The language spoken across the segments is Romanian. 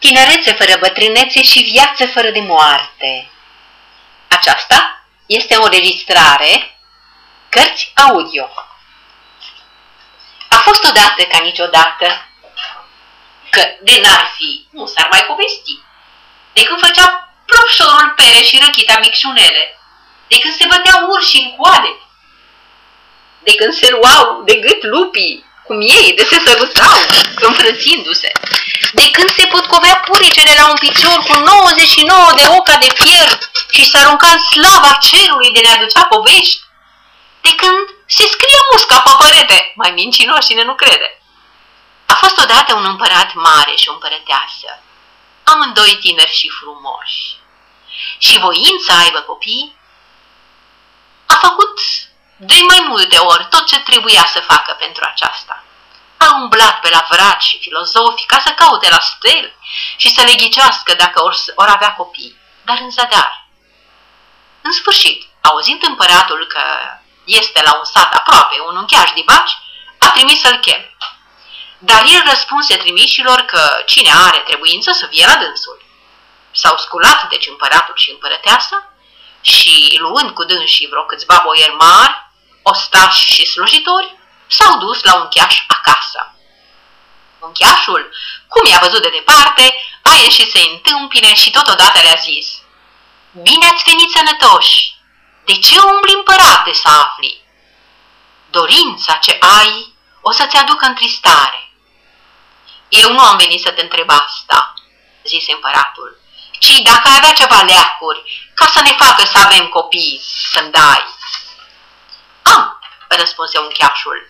tinerețe fără bătrânețe și viață fără de moarte. Aceasta este o registrare Cărți audio. A fost odată ca niciodată că de n-ar fi, nu s-ar mai povesti. De când făcea plopșorul pere și răchita micșunele, de când se băteau urși în coade, de când se luau de gât lupii, cum ei, de se sărutau, înfrățindu-se, de când se potcovea puricele la un picior cu 99 de oca de fier și s arunca în slava cerului de ne aducea povești, de când se scrie musca pe părete, mai mincinoși cine nu crede. A fost odată un împărat mare și o împărăteasă, amândoi tineri și frumoși. Și voind să aibă copii, a făcut de mai multe ori tot ce trebuia să facă pentru aceasta. A umblat pe la vraci și filozofi ca să caute la stele și să le ghicească dacă or, or avea copii, dar în zadar. În sfârșit, auzind împăratul că este la un sat aproape, un uncheaș de baci, a trimis să-l chem. Dar el răspunse trimișilor că cine are trebuință să vie la dânsul. S-au sculat deci împăratul și împărăteasa și, luând cu dânsii vreo câțiva boieri mari, ostași și slujitori, s-au dus la un cheaș acasă. Uncheașul, cum i-a văzut de departe, a ieșit să-i întâmpine și totodată le-a zis Bine ați venit sănătoși! De ce umbli împărate să afli? Dorința ce ai o să-ți aducă întristare. Eu nu am venit să te întreb asta, zise împăratul, ci dacă ai avea ceva leacuri ca să ne facă să avem copii să-mi dai. Am, răspunse uncheașul,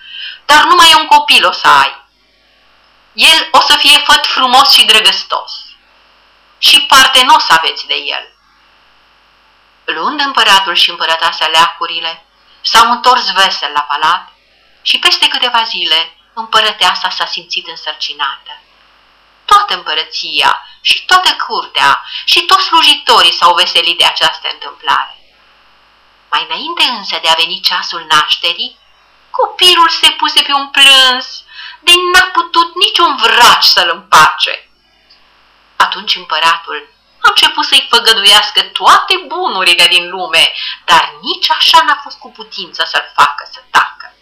dar numai un copil o să ai. El o să fie făt frumos și drăgăstos. Și parte nu o să aveți de el. Luând împăratul și împărătasa leacurile, s-au întors vesel la palat și peste câteva zile împărăteasa s-a simțit însărcinată. Toată împărăția și toată curtea și toți slujitorii s-au veselit de această întâmplare. Mai înainte însă de a veni ceasul nașterii, copilul se puse pe un plâns, de n-a putut niciun vraci să-l împace. Atunci împăratul a început să-i făgăduiască toate bunurile din lume, dar nici așa n-a fost cu putință să-l facă să tacă.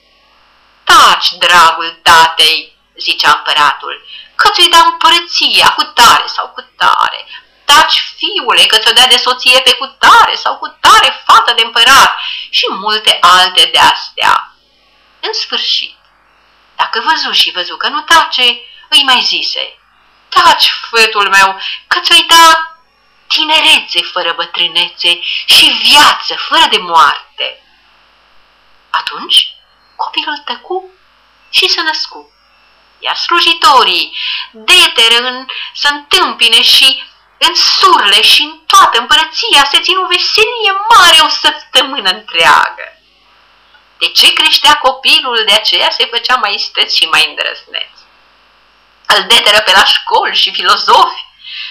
Taci, dragul tatei, zicea împăratul, că ți-i da împărăția cu tare sau cu tare. Taci, fiule, că ți-o dea de soție pe cu tare sau cu tare fată de împărat și multe alte de astea. În sfârșit, dacă văzu și văzu că nu tace, îi mai zise, Taci, fătul meu, că ți-o da tinerețe fără bătrânețe și viață fără de moarte. Atunci copilul tăcu și se născu, iar slujitorii deteră în să întâmpine și în surle și în toată împărăția se ținu veselie mare o săptămână întreagă. De ce creștea copilul, de aceea se făcea mai isteț și mai îndrăzneț. Îl deteră pe la școli și filozofi,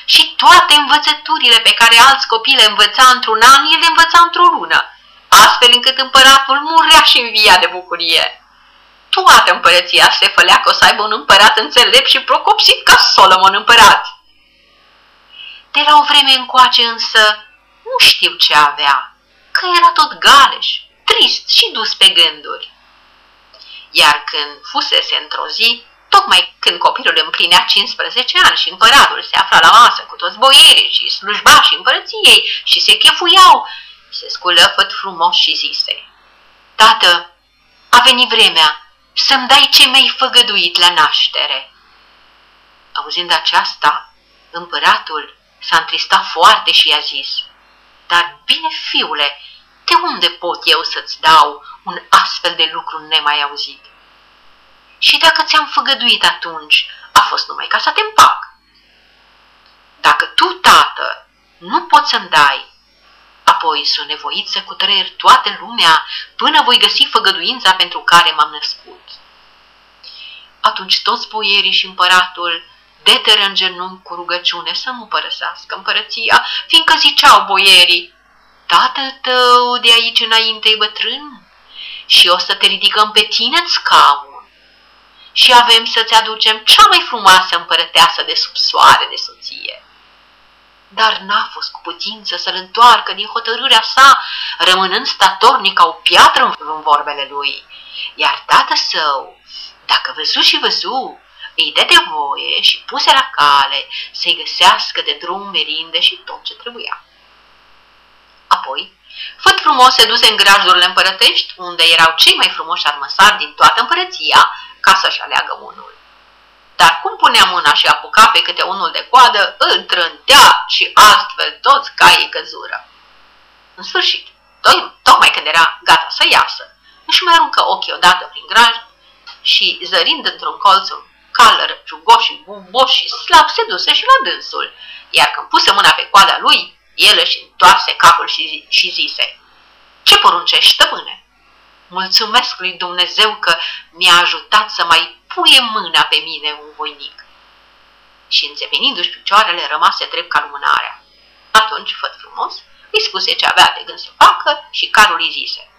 și toate învățăturile pe care alți copii le învăța într-un an, el le învăța într-o lună, astfel încât împăratul murea și învia de bucurie. Toată împărăția se fălea că o să aibă un împărat înțelept și procopsit ca Solomon împărat. De la o vreme încoace însă nu știu ce avea, că era tot galeș, trist și dus pe gânduri. Iar când fusese într-o zi, Tocmai când copilul împlinea 15 ani și împăratul se afla la masă cu toți boierii și slujbașii împărăției și se chefuiau, se sculă făt frumos și zise, Tată, a venit vremea să-mi dai ce mi-ai făgăduit la naștere. Auzind aceasta, împăratul s-a întristat foarte și i-a zis, Dar bine, fiule, de unde pot eu să-ți dau un astfel de lucru nemai auzit? Și dacă ți-am făgăduit atunci, a fost numai ca să te împac. Dacă tu, tată, nu poți să-mi dai, apoi sunt nevoit să cutreier toată lumea până voi găsi făgăduința pentru care m-am născut. Atunci toți boierii și împăratul deteră în genunchi cu rugăciune să nu părăsească împărăția, fiindcă ziceau boierii, tatăl tău de aici înainte e bătrân și o să te ridicăm pe tine în scaun și avem să-ți aducem cea mai frumoasă împărăteasă de sub soare de soție. Dar n-a fost cu putință să-l întoarcă din hotărârea sa, rămânând statornic ca o piatră în vorbele lui. Iar tată său, dacă văzu și văzu, îi dă de voie și puse la cale să-i găsească de drum merinde și tot ce trebuia. Apoi, Făt frumos se duse în grajdurile împărătești, unde erau cei mai frumoși armăsari din toată împărăția, ca să-și aleagă unul. Dar cum punea mâna și apuca pe câte unul de coadă, îl trântea și astfel toți caii căzură. În sfârșit, tocmai când era gata să iasă, își mai aruncă ochii odată prin graj și, zărind într-un colț un calăr jugoș și bumboș și slab, se duse și la dânsul, iar când puse mâna pe coada lui, el își întoarse capul și, și zise, Ce poruncești, stăpâne? Mulțumesc lui Dumnezeu că mi-a ajutat să mai puie mâna pe mine un voinic. Și înțepenindu-și picioarele, rămase drept ca lumânarea. Atunci, făt frumos, îi spuse ce avea de gând să facă și carul îi zise.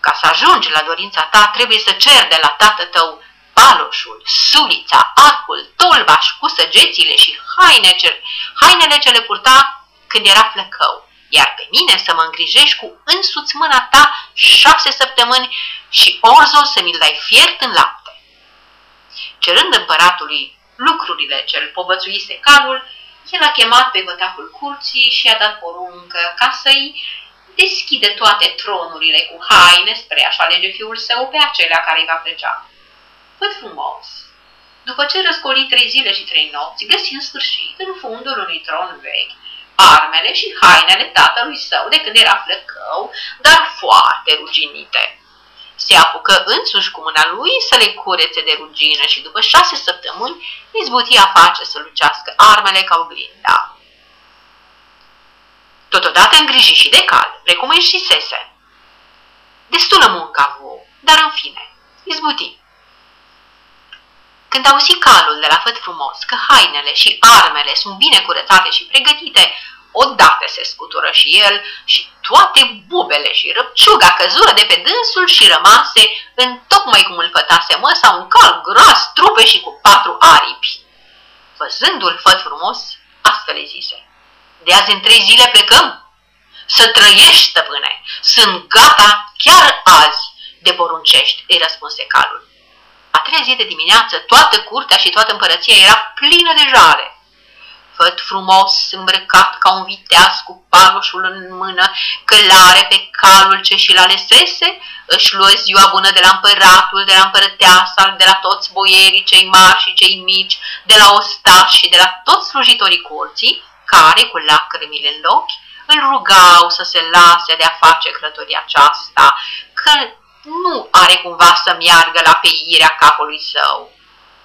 Ca să ajungi la dorința ta, trebuie să cer de la tată tău paloșul, sulița, arcul, tolbaș cu săgețile și haine ce, hainele ce le purta când era flăcău, iar pe mine să mă îngrijești cu însuți mâna ta șase săptămâni și orzo să mi-l dai fiert în lapte. Cerând împăratului lucrurile ce îl povățuise calul, el a chemat pe vătacul curții și a dat poruncă ca să-i deschide toate tronurile cu haine spre a-și alege fiul său pe acelea care îi va plăcea. Văd frumos! După ce răscoli trei zile și trei nopți, găsi în sfârșit în fundul unui tron vechi armele și hainele tatălui său de când era flăcău, dar foarte ruginite. Se apucă însuși cu mâna lui să le curețe de rugină și după șase săptămâni izbuti a face să lucească armele ca oglinda. Totodată îngriji și de cal, precum îi și sese. Destulă muncă avu, dar în fine, izbuti. Când auzi calul de la făt frumos că hainele și armele sunt bine curățate și pregătite, Odată se scutură și el și toate bubele și răpciuga căzură de pe dânsul și rămase în tocmai cum îl fătase măsa un cal gras, trupe și cu patru aripi. Văzându-l făt frumos, astfel îi zise, de azi în trei zile plecăm? Să trăiești, stăpâne, sunt gata chiar azi de poruncești, îi răspunse calul. A treia zi de dimineață, toată curtea și toată împărăția era plină de jale văd frumos îmbrăcat ca un viteaz cu paloșul în mână, călare pe calul ce și-l alesese, își luă ziua bună de la împăratul, de la împărăteasa, de la toți boierii cei mari și cei mici, de la ostași și de la toți slujitorii curții, care, cu lacrimile în ochi, îl rugau să se lase de a face crătoria aceasta, că nu are cumva să meargă la peirea capului său.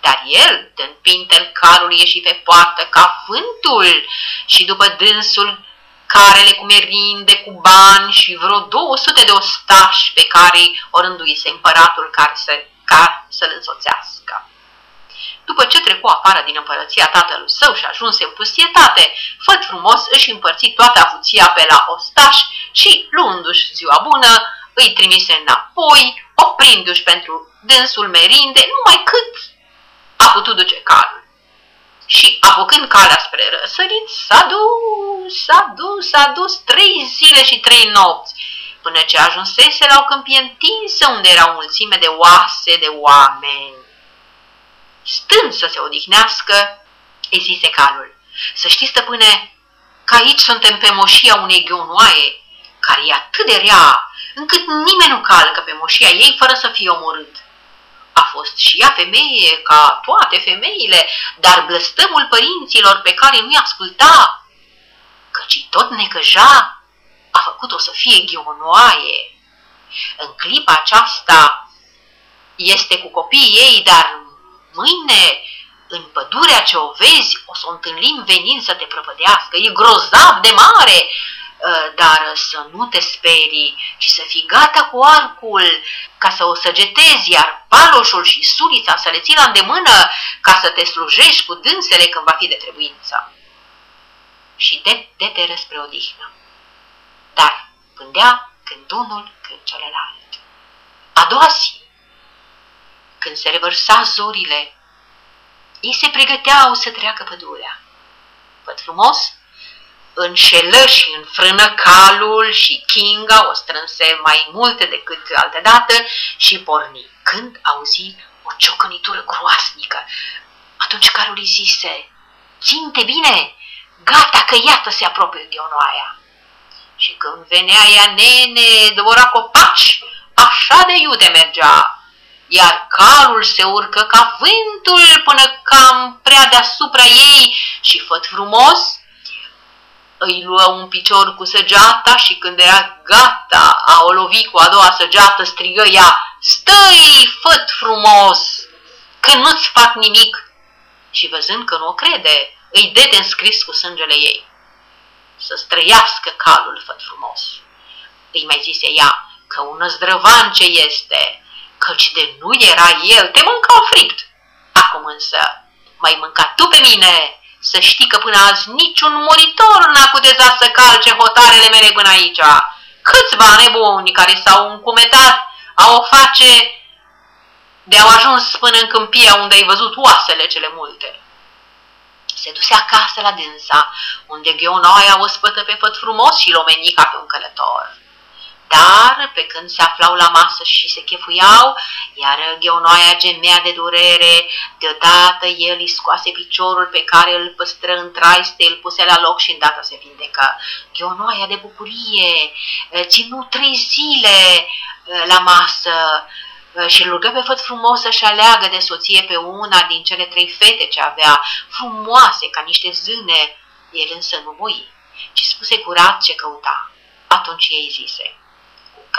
Dar el, dând pintel carul ieși pe poartă ca vântul și după dânsul carele cu merinde, cu bani și vreo 200 de ostași pe care o rânduise împăratul care să, ca să-l însoțească. După ce trecu afară din împărăția tatălui său și ajunse în pustietate, făt frumos își împărți toată avuția pe la ostași și, luându-și ziua bună, îi trimise înapoi, oprindu-și pentru dânsul merinde, numai cât a putut duce calul. Și apucând calea spre răsărit, s-a dus, s-a dus, s-a dus trei zile și trei nopți, până ce ajunsese la o câmpie întinsă unde era o mulțime de oase de oameni. Stând să se odihnească, îi zise calul, să știți, stăpâne, că aici suntem pe moșia unei ghionoaie, care e atât de rea, încât nimeni nu calcă pe moșia ei fără să fie omorât. A fost și ea femeie, ca toate femeile, dar blăstămul părinților pe care nu-i asculta, căci tot necăja, a făcut-o să fie ghionoaie. În clipa aceasta este cu copiii ei, dar mâine, în pădurea ce o vezi, o să o întâlnim venind să te prăpădească. E grozav de mare, Ă, dar să nu te sperii, ci să fii gata cu arcul ca să o săgetezi, iar paloșul și sulița să le ții la îndemână ca să te slujești cu dânsele când va fi de trebuință. Și de, de te spre odihnă. Dar gândea când unul, când celălalt. A doua zi, când se revărsa zorile, ei se pregăteau să treacă pădurea. Văd frumos, înșelă și înfrână calul și Kinga o strânse mai multe decât altă dată și porni. Când auzi o ciocănitură groasnică, atunci calul îi zise, ținte bine, gata că iată se apropie ghionoaia. Și când venea ea nene, dovora copaci, așa de iute mergea, iar calul se urcă ca vântul până cam prea deasupra ei și făt frumos, îi luă un picior cu săgeata și când era gata a o lovi cu a doua săgeată, strigă ea, Stai, făt frumos, că nu-ți fac nimic. Și văzând că nu o crede, îi dete înscris cu sângele ei. Să străiască calul, făt frumos. Îi mai zise ea că un zdrăvan ce este, căci de nu era el, te mânca fript. Acum însă, mai mânca tu pe mine, să știi că până azi niciun moritor n-a cutezat să calce hotarele mele până aici. Câțiva nebuni care s-au încumetat a o face de au ajuns până în câmpia unde ai văzut oasele cele multe. Se duse acasă la dânsa, unde Gheonoaia o spătă pe făt frumos și l-o ca pe un călător. Dar, pe când se aflau la masă și se chefuiau, iar gheonoaia gemea de durere, deodată el îi scoase piciorul pe care îl păstră în traiste, îl puse la loc și îndată se vindecă. Gheonoaia de bucurie ținu trei zile eh, la masă eh, și îl rugă pe făt frumos să-și aleagă de soție pe una din cele trei fete ce avea, frumoase ca niște zâne. El însă nu voi, ci spuse curat ce căuta. Atunci ei zise,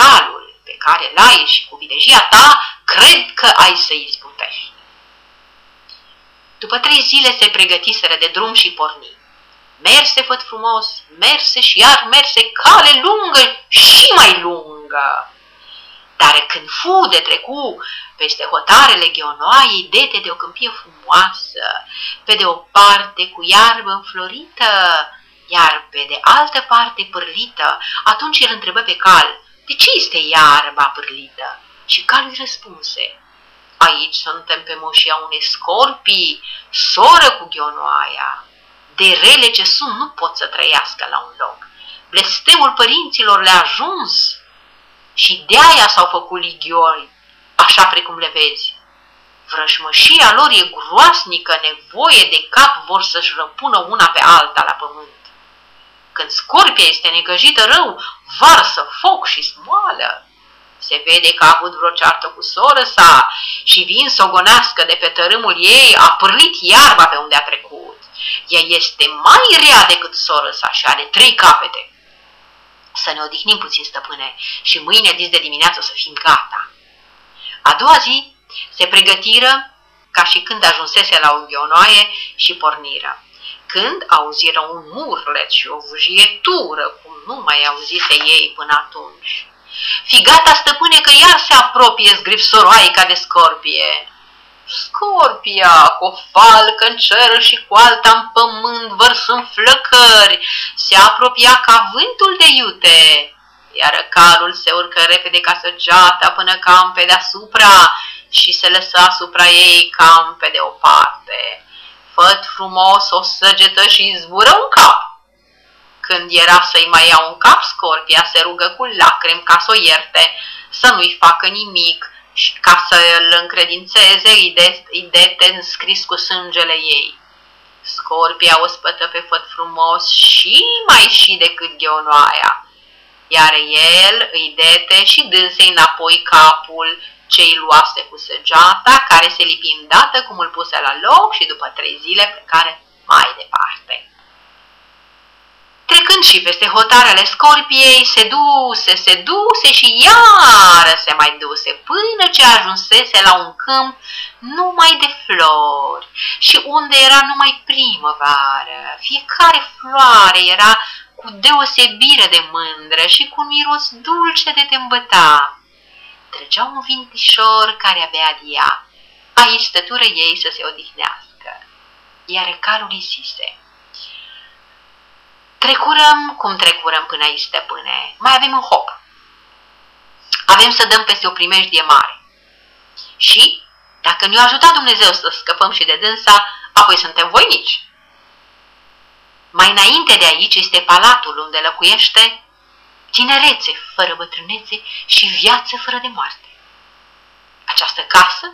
calul pe care l-ai și cu videjia ta, cred că ai să izbutești. După trei zile se pregătiseră de drum și porni. Merse făt frumos, merse și iar merse cale lungă și mai lungă. Dar când fu de trecu peste hotarele ghionoaiei, dete de o câmpie frumoasă, pe de o parte cu iarbă înflorită, iar pe de altă parte pârlită, atunci el întrebă pe cal, de ce este iarba pârlită? Și calul răspunse, aici suntem pe moșia unei scorpii, soră cu ghionoaia. De rele ce sunt nu pot să trăiască la un loc. Blestemul părinților le-a ajuns și de-aia s-au făcut ligiori, așa precum le vezi. Vrășmășia lor e groasnică, nevoie de cap vor să-și răpună una pe alta la pământ. Când scorpia este negăjită rău, varsă foc și smoală. Se vede că a avut vreo ceartă cu soră sa și vin să o gonească de pe tărâmul ei, a pârlit iarba pe unde a trecut. Ea este mai rea decât soră sa și are trei capete. Să ne odihnim puțin, stăpâne, și mâine dis de dimineață să fim gata. A doua zi se pregătiră ca și când ajunsese la o ghionoaie și porniră când auziră un murlet și o vâjietură, cum nu mai auzise ei până atunci. Fi gata, stăpâne, că iar se apropie zgripsoroaica de scorpie. Scorpia, cu o falcă în cer și cu alta în pământ, vărsând flăcări, se apropia ca vântul de iute, iar carul se urcă repede ca săgeata până cam pe deasupra și se lăsa asupra ei cam pe de o parte făt frumos o săgetă și izbură un cap. Când era să-i mai ia un cap, Scorpia se rugă cu lacrimi ca să o ierte, să nu-i facă nimic și ca să îl încredințeze îi dete înscris cu sângele ei. Scorpia o spătă pe făt frumos și mai și decât gheonoaia, iar el îi dete și dânsei înapoi capul cei luase cu săgeata, care se lipi îndată cum îl puse la loc și după trei zile plecare mai departe. Trecând și peste hotarele scorpiei, se duse, se duse și iară se mai duse, până ce ajunsese la un câmp numai de flori și unde era numai primăvară. Fiecare floare era cu deosebire de mândră și cu un miros dulce de te îmbăta trăgea un vintișor care abia dia. Aici stătură ei să se odihnească. Iar calul îi zise, Trecurăm cum trecurăm până aici, stăpâne. Mai avem un hop. Avem să dăm peste o primejdie mare. Și, Dacă ne-a ajutat Dumnezeu să scăpăm și de dânsa, apoi suntem voinici. Mai înainte de aici este palatul unde locuiește tinerețe fără bătrânețe și viață fără de moarte. Această casă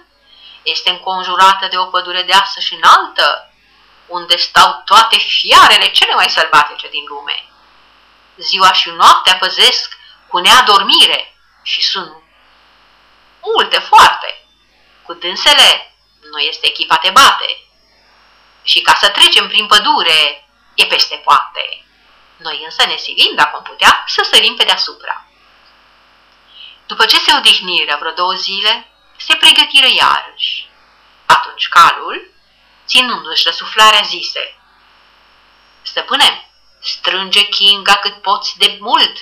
este înconjurată de o pădure deasă și înaltă, unde stau toate fiarele cele mai sălbatice din lume. Ziua și noaptea păzesc cu neadormire și sunt multe foarte. Cu dânsele nu este echipate bate. Și ca să trecem prin pădure, e peste poate. Noi însă ne silim, dacă am putea, să sărim pe deasupra. După ce se odihniră vreo două zile, se pregătiră iarăși. Atunci calul, ținându-și răsuflarea, zise, Stăpâne, strânge Kinga cât poți de mult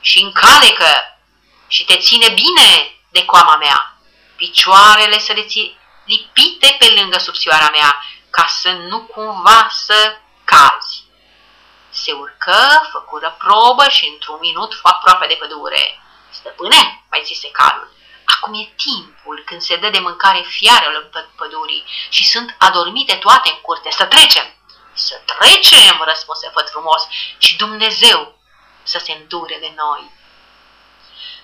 și încalecă și te ține bine de coama mea. Picioarele să le ții lipite pe lângă subțioara mea, ca să nu cumva să cazi. Se urcă, făcură probă și într-un minut fu aproape de pădure. Stăpâne, mai zise calul, acum e timpul când se dă de mâncare fiarele în pădurii și sunt adormite toate în curte. Să trecem! Să trecem, răspunse făt frumos, și Dumnezeu să se îndure de noi.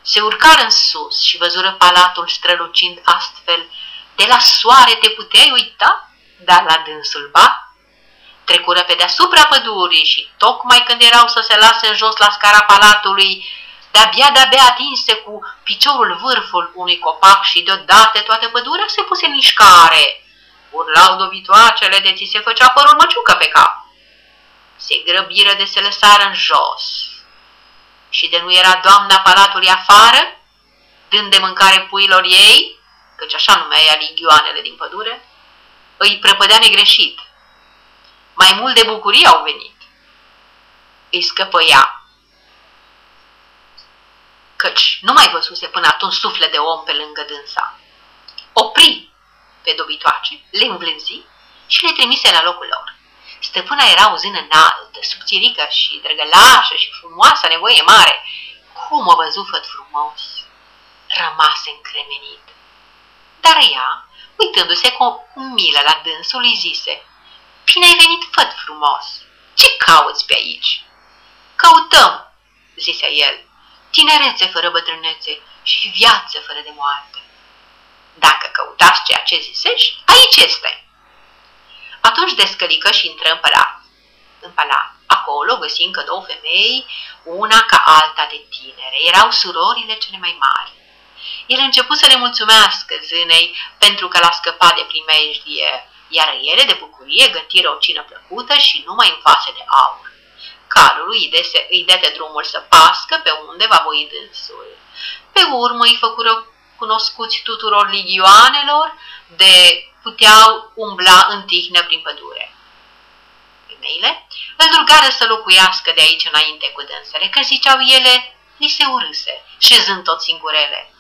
Se urcară în sus și văzură palatul strălucind astfel. De la soare te puteai uita, dar la dânsul ba. Trecură pe deasupra pădurii și tocmai când erau să se lase în jos la scara palatului, de-abia de-abia atinse cu piciorul vârful unui copac și deodată toată pădurea se puse în mișcare. Urlau dobitoacele de ți se făcea părul măciucă pe cap. Se grăbiră de se lăsară în jos și de nu era doamna palatului afară, dând de mâncare puilor ei, căci așa numea ea ligioanele din pădure, îi prăpădea negreșit. Mai mult de bucurie au venit. Îi scăpăia. Căci nu mai văzuse până atunci suflet de om pe lângă dânsa. Opri pe dobitoace, le învlânzi și le trimise la locul lor. Stăpâna era o zână înaltă, subțirică și drăgălașă și frumoasă, nevoie mare. Cum o văzu făt frumos! Rămase încremenit. Dar ea, uitându-se cu milă la dânsul, îi zise, Bine ai venit, făt frumos! Ce cauți pe aici?" Căutăm," zise el, tinerețe fără bătrânețe și viață fără de moarte. Dacă căutați ceea ce zisești, aici este. Atunci descălică și intră în palat. În palat. Acolo găsi încă două femei, una ca alta de tinere. Erau surorile cele mai mari. El a început să le mulțumească zânei pentru că l-a scăpat de primejdie, iar ele de bucurie gătiră o cină plăcută și numai în fase de aur. Calul îi, dese, îi dete drumul să pască pe unde va voi dânsul. Pe urmă îi făcură cunoscuți tuturor ligioanelor de puteau umbla în tihnă prin pădure. Femeile îl rugară să locuiască de aici înainte cu dânsele, că ziceau ele, li se urâse, șezând tot singurele.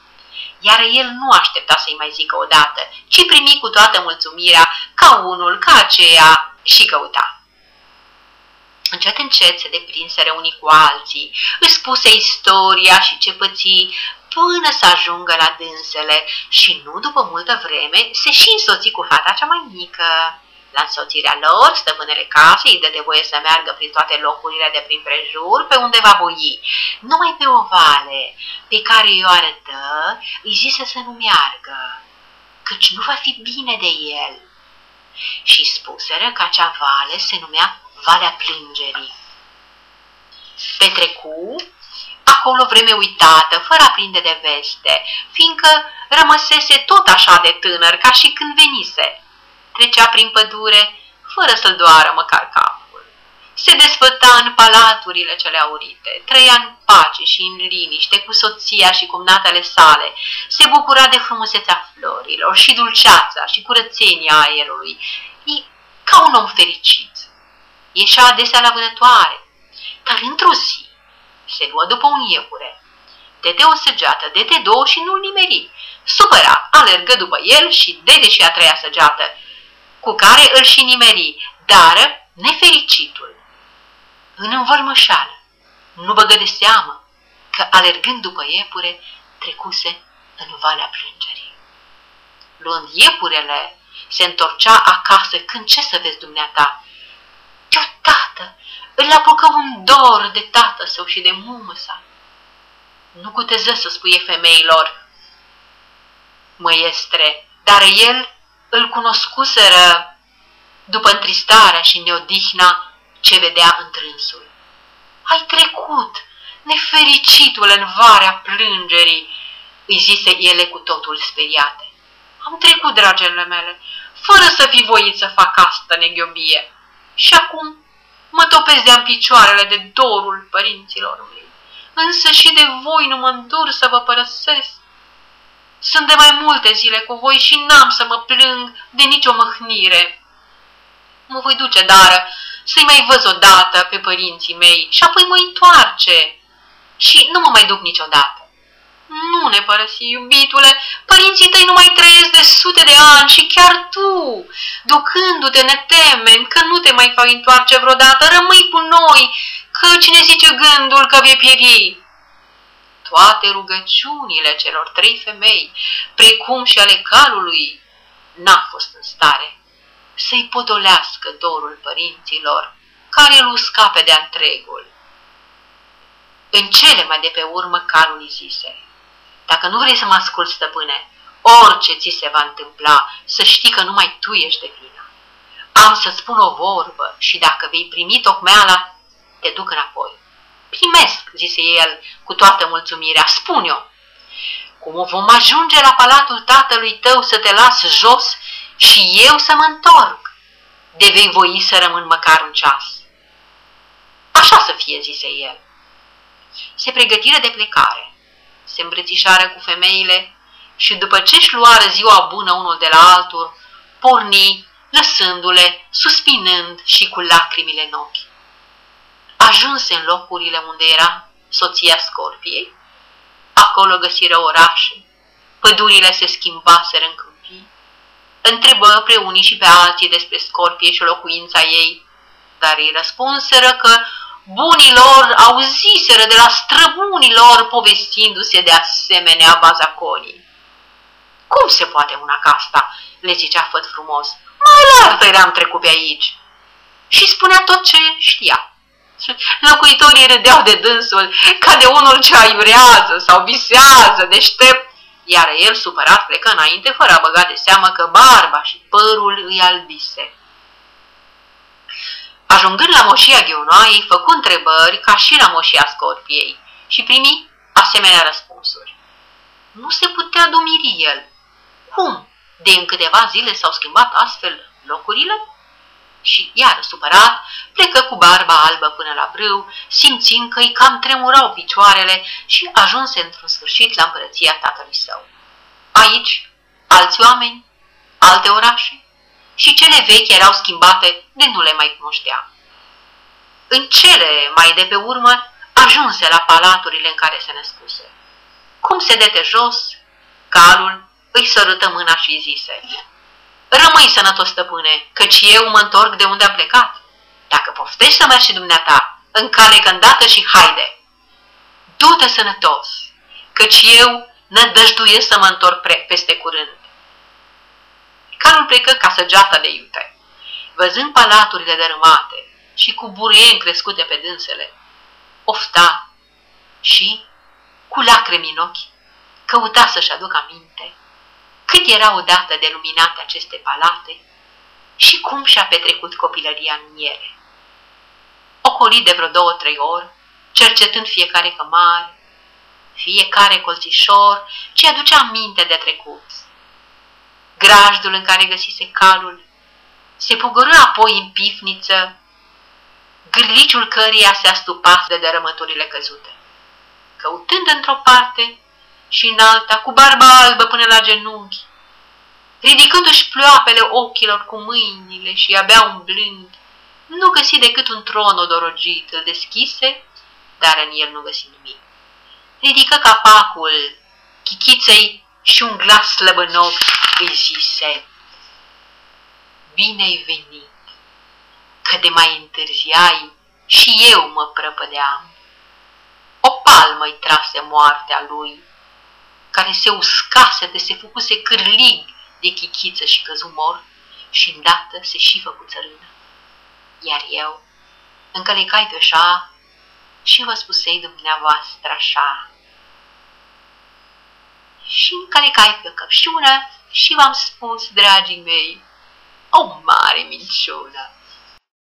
Iar el nu aștepta să-i mai zică odată, ci primi cu toată mulțumirea, ca unul, ca aceea, și căuta. Încet, încet se deprinseră unii cu alții, își spuse istoria și ce pății, până să ajungă la dânsele și nu după multă vreme se și însoți cu fata cea mai mică. La însoțirea lor, stăpânele casei îi dă de voie să meargă prin toate locurile de prin prejur pe unde va boi. Numai pe o vale pe care i-o arătă, îi zise să nu meargă, căci nu va fi bine de el. Și spuseră că acea vale se numea Valea Plângerii. Petrecu acolo vreme uitată, fără a prinde de veste, fiindcă rămăsese tot așa de tânăr ca și când venise. Trecea prin pădure, fără să doară măcar capul. Se desfăta în palaturile cele aurite, trăia în pace și în liniște cu soția și cumnatele sale, se bucura de frumusețea florilor și dulceața și curățenia aerului, e ca un om fericit. Ieșea adesea la vânătoare, dar într-o zi se luă după un iepure. Dete o săgeată, dete două și nu-l nimeri. Supărat, alergă după el și dete și a treia săgeată, cu care îl și nimeri, dar nefericitul. În învălmășală, nu băgă de seamă că, alergând după iepure, trecuse în valea plângerii. luând iepurele, se întorcea acasă când ce să vezi dumneata? Deodată îl apucă un dor de tată său și de mumă sa. Nu cuteză să spui femeilor, măiestre, dar el îl cunoscuseră după întristarea și neodihna ce vedea întrânsul. Ai trecut, nefericitul în varea plângerii, îi zise ele cu totul speriate. Am trecut, dragele mele, fără să fi voit să fac asta neghiobie. Și acum mă topesc de-am picioarele de dorul părinților mei. Însă și de voi nu mă îndur să vă părăsesc. Sunt de mai multe zile cu voi și n-am să mă plâng de nicio măhnire. Mă voi duce, dar să-i mai văz odată pe părinții mei și apoi mă întoarce. Și nu mă mai duc niciodată. Nu ne părăsi, iubitule, părinții tăi nu mai trăiesc de sute de ani și chiar tu, ducându-te, ne temem că nu te mai faci întoarce vreodată, rămâi cu noi, că cine zice gândul că vei pieri. Toate rugăciunile celor trei femei, precum și ale calului, n-a fost în stare să-i podolească dorul părinților, care îl usca pe de-a întregul. În cele mai de pe urmă calul îi zise, dacă nu vrei să mă asculți, stăpâne, orice ți se va întâmpla, să știi că numai tu ești de vină. Am să-ți spun o vorbă și dacă vei primi tocmeala, te duc înapoi. Primesc, zise el cu toată mulțumirea, spun-o. Cum vom ajunge la palatul tatălui tău să te las jos și eu să mă întorc? De vei voi să rămân măcar un ceas. Așa să fie, zise el. Se pregătiră de plecare se îmbrățișară cu femeile și după ce-și luară ziua bună unul de la altul, porni, lăsându-le, suspinând și cu lacrimile în ochi. Ajunse în locurile unde era soția Scorpiei, acolo găsiră orașe, pădurile se schimbaseră în câmpii, întrebă pre unii și pe alții despre Scorpie și locuința ei, dar ei răspunseră că bunilor auziseră de la străbunilor povestindu-se de asemenea bazaconii. Cum se poate una ca asta?" le zicea făt frumos. Mai larg eram trecut pe aici. Și spunea tot ce știa. Locuitorii râdeau de dânsul ca de unul ce aiurează sau visează deștept, iar el, supărat, plecă înainte fără a băga de seamă că barba și părul îi albise. Ajungând la moșia Ghionoaiei, făcu întrebări ca și la moșia Scorpiei și primi asemenea răspunsuri. Nu se putea dumiri el. Cum? De în câteva zile s-au schimbat astfel locurile? Și iar supărat, plecă cu barba albă până la brâu, simțind că îi cam tremurau picioarele și ajunse într-un sfârșit la împărăția tatălui său. Aici, alți oameni, alte orașe, și cele vechi erau schimbate de nu le mai cunoștea. În cele mai de pe urmă ajunse la palaturile în care se născuse. Cum se dete jos, calul îi sărută mâna și zise, Rămâi sănătos, stăpâne, căci eu mă întorc de unde am plecat. Dacă poftești să mergi și dumneata, încalecă îndată și haide. Du-te sănătos, căci eu nădăjduiesc să mă întorc peste curând. Calul plecă ca săgeata de iute. Văzând palaturile dărâmate și cu burie crescute pe dânsele, ofta și, cu lacrimi în ochi, căuta să-și aducă aminte cât era odată de luminate aceste palate și cum și-a petrecut copilăria în ele. Ocolit de vreo două-trei ori, cercetând fiecare cămare, fiecare colțișor, ce aducea aminte de trecut grajdul în care găsise calul, se pogorâ apoi în pifniță, gârliciul căreia se astupa de dărâmăturile căzute. Căutând într-o parte și în alta, cu barba albă până la genunchi, ridicându-și ploapele ochilor cu mâinile și abia umblând, nu găsi decât un tron odorogit, îl deschise, dar în el nu găsi nimic. Ridică capacul chichiței și un glas slăbănoc îi zise, Bine-ai venit, că de mai întârziai și eu mă prăpădeam. O palmă-i trase moartea lui, care se uscase de se făcuse cârlig de chichiță și căzu mor și îndată se și făcu țărână. Iar eu încălecai pe așa și vă spusei dumneavoastră așa. Și încălecai pe căpșună și v-am spus, dragii mei, o mare minciună.